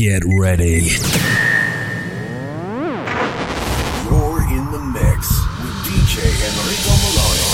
Get ready. You're in the mix with DJ Enrico Malone.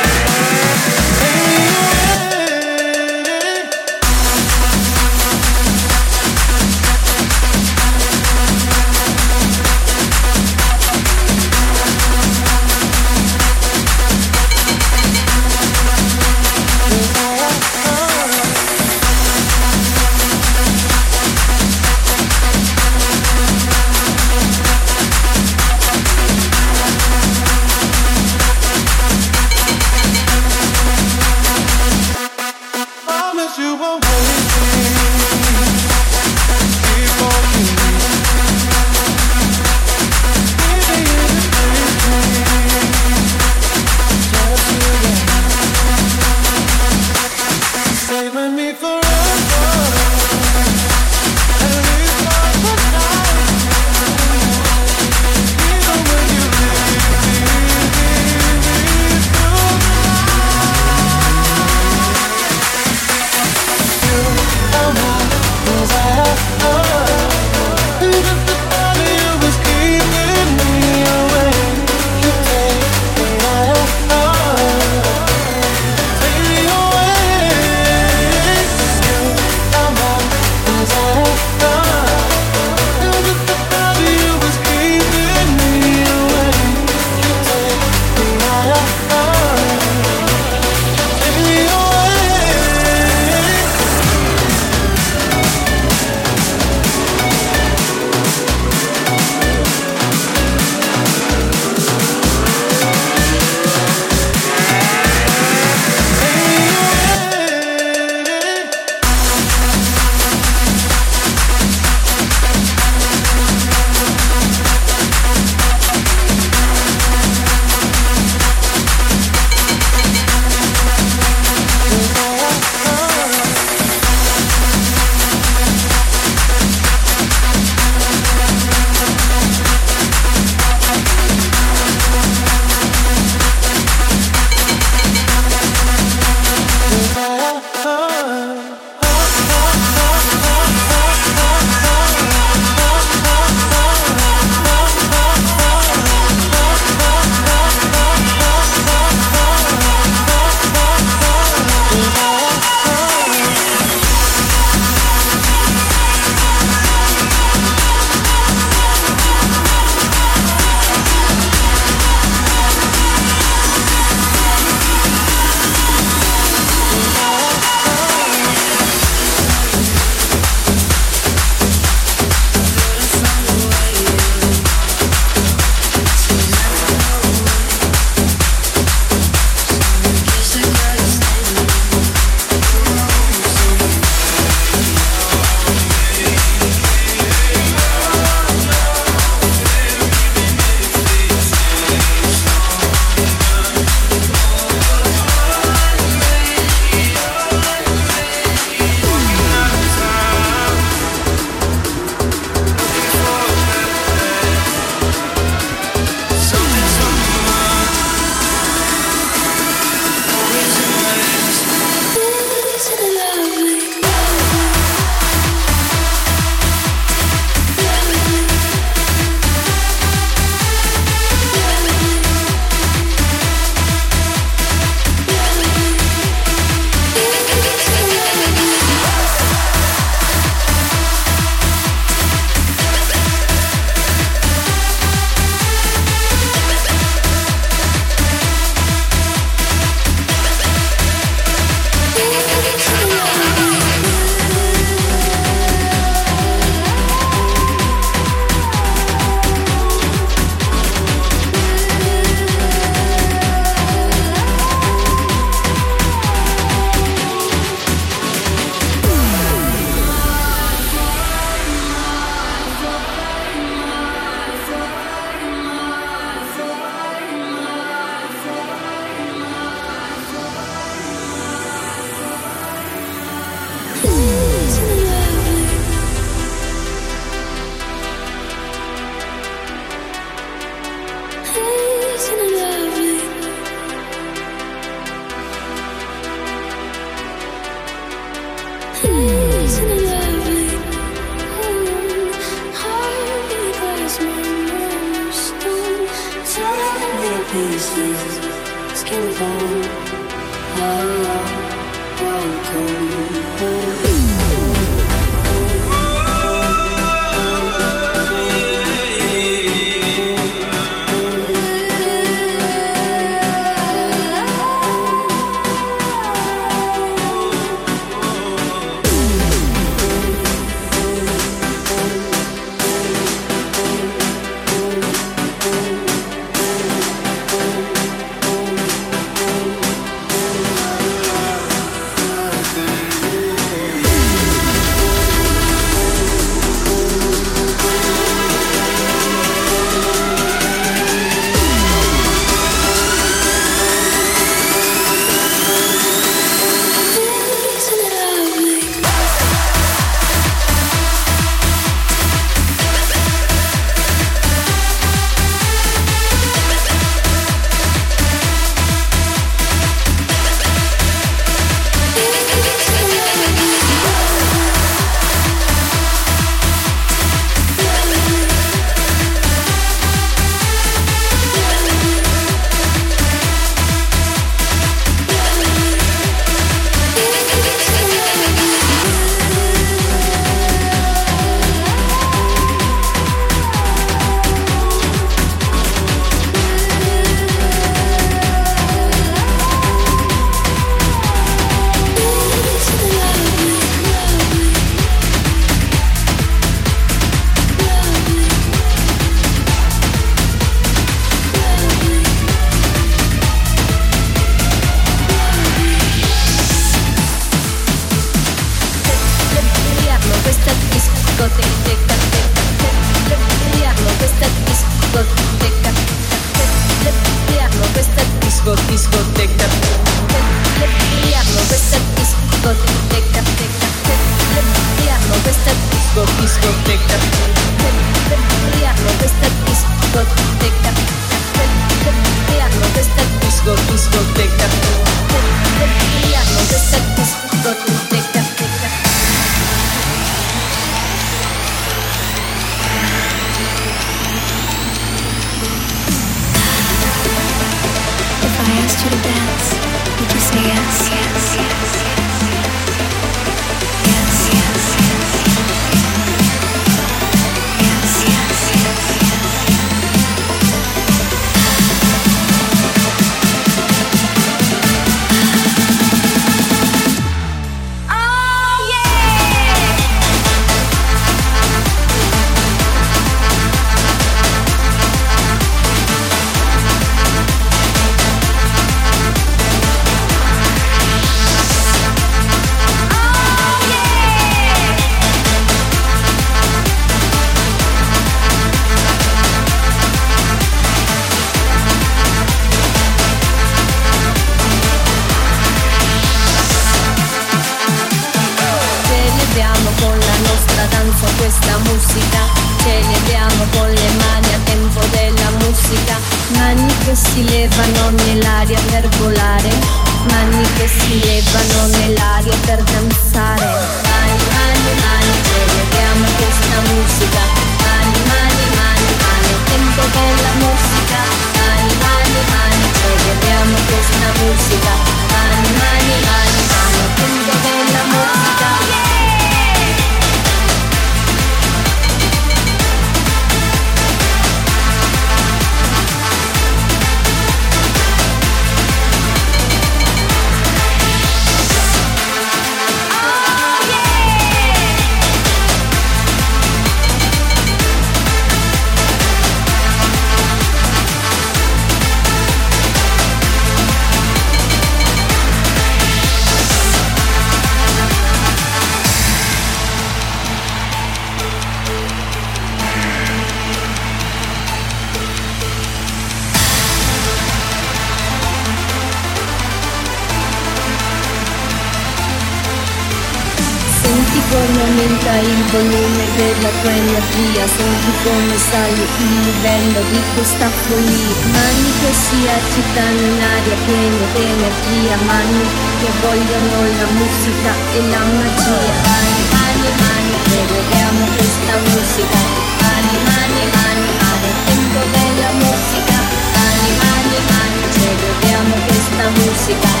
come stai il livello di questa follia Mani che si agitano in aria piena di energia Mani che vogliono la musica e la magia. Mani, mani, mani che beviamo questa musica. Mani, mani, mani, mani, tempo della musica. Mani, mani, mani, ce beviamo questa musica.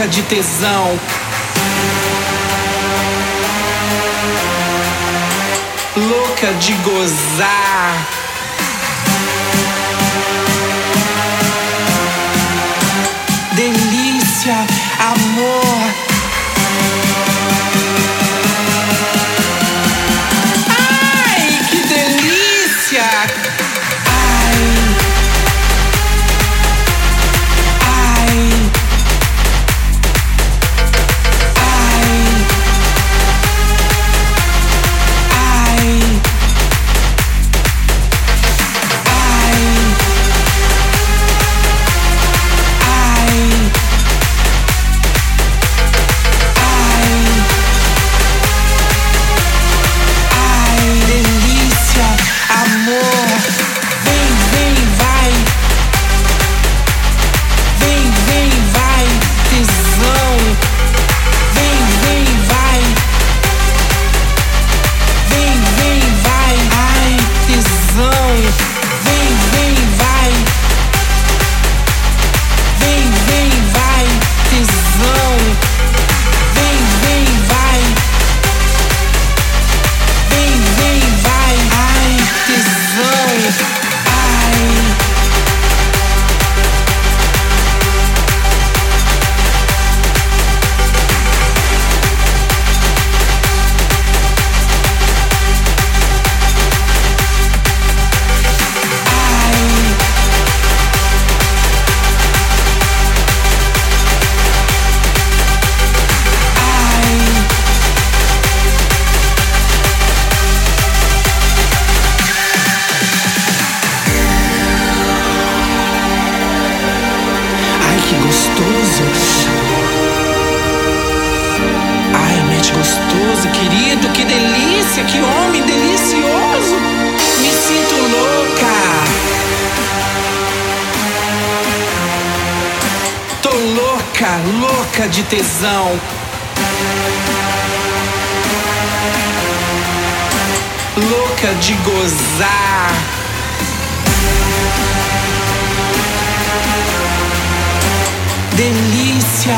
louca de tesão. Louca de gozar. Delícia visão. Louca de gozar. Delícia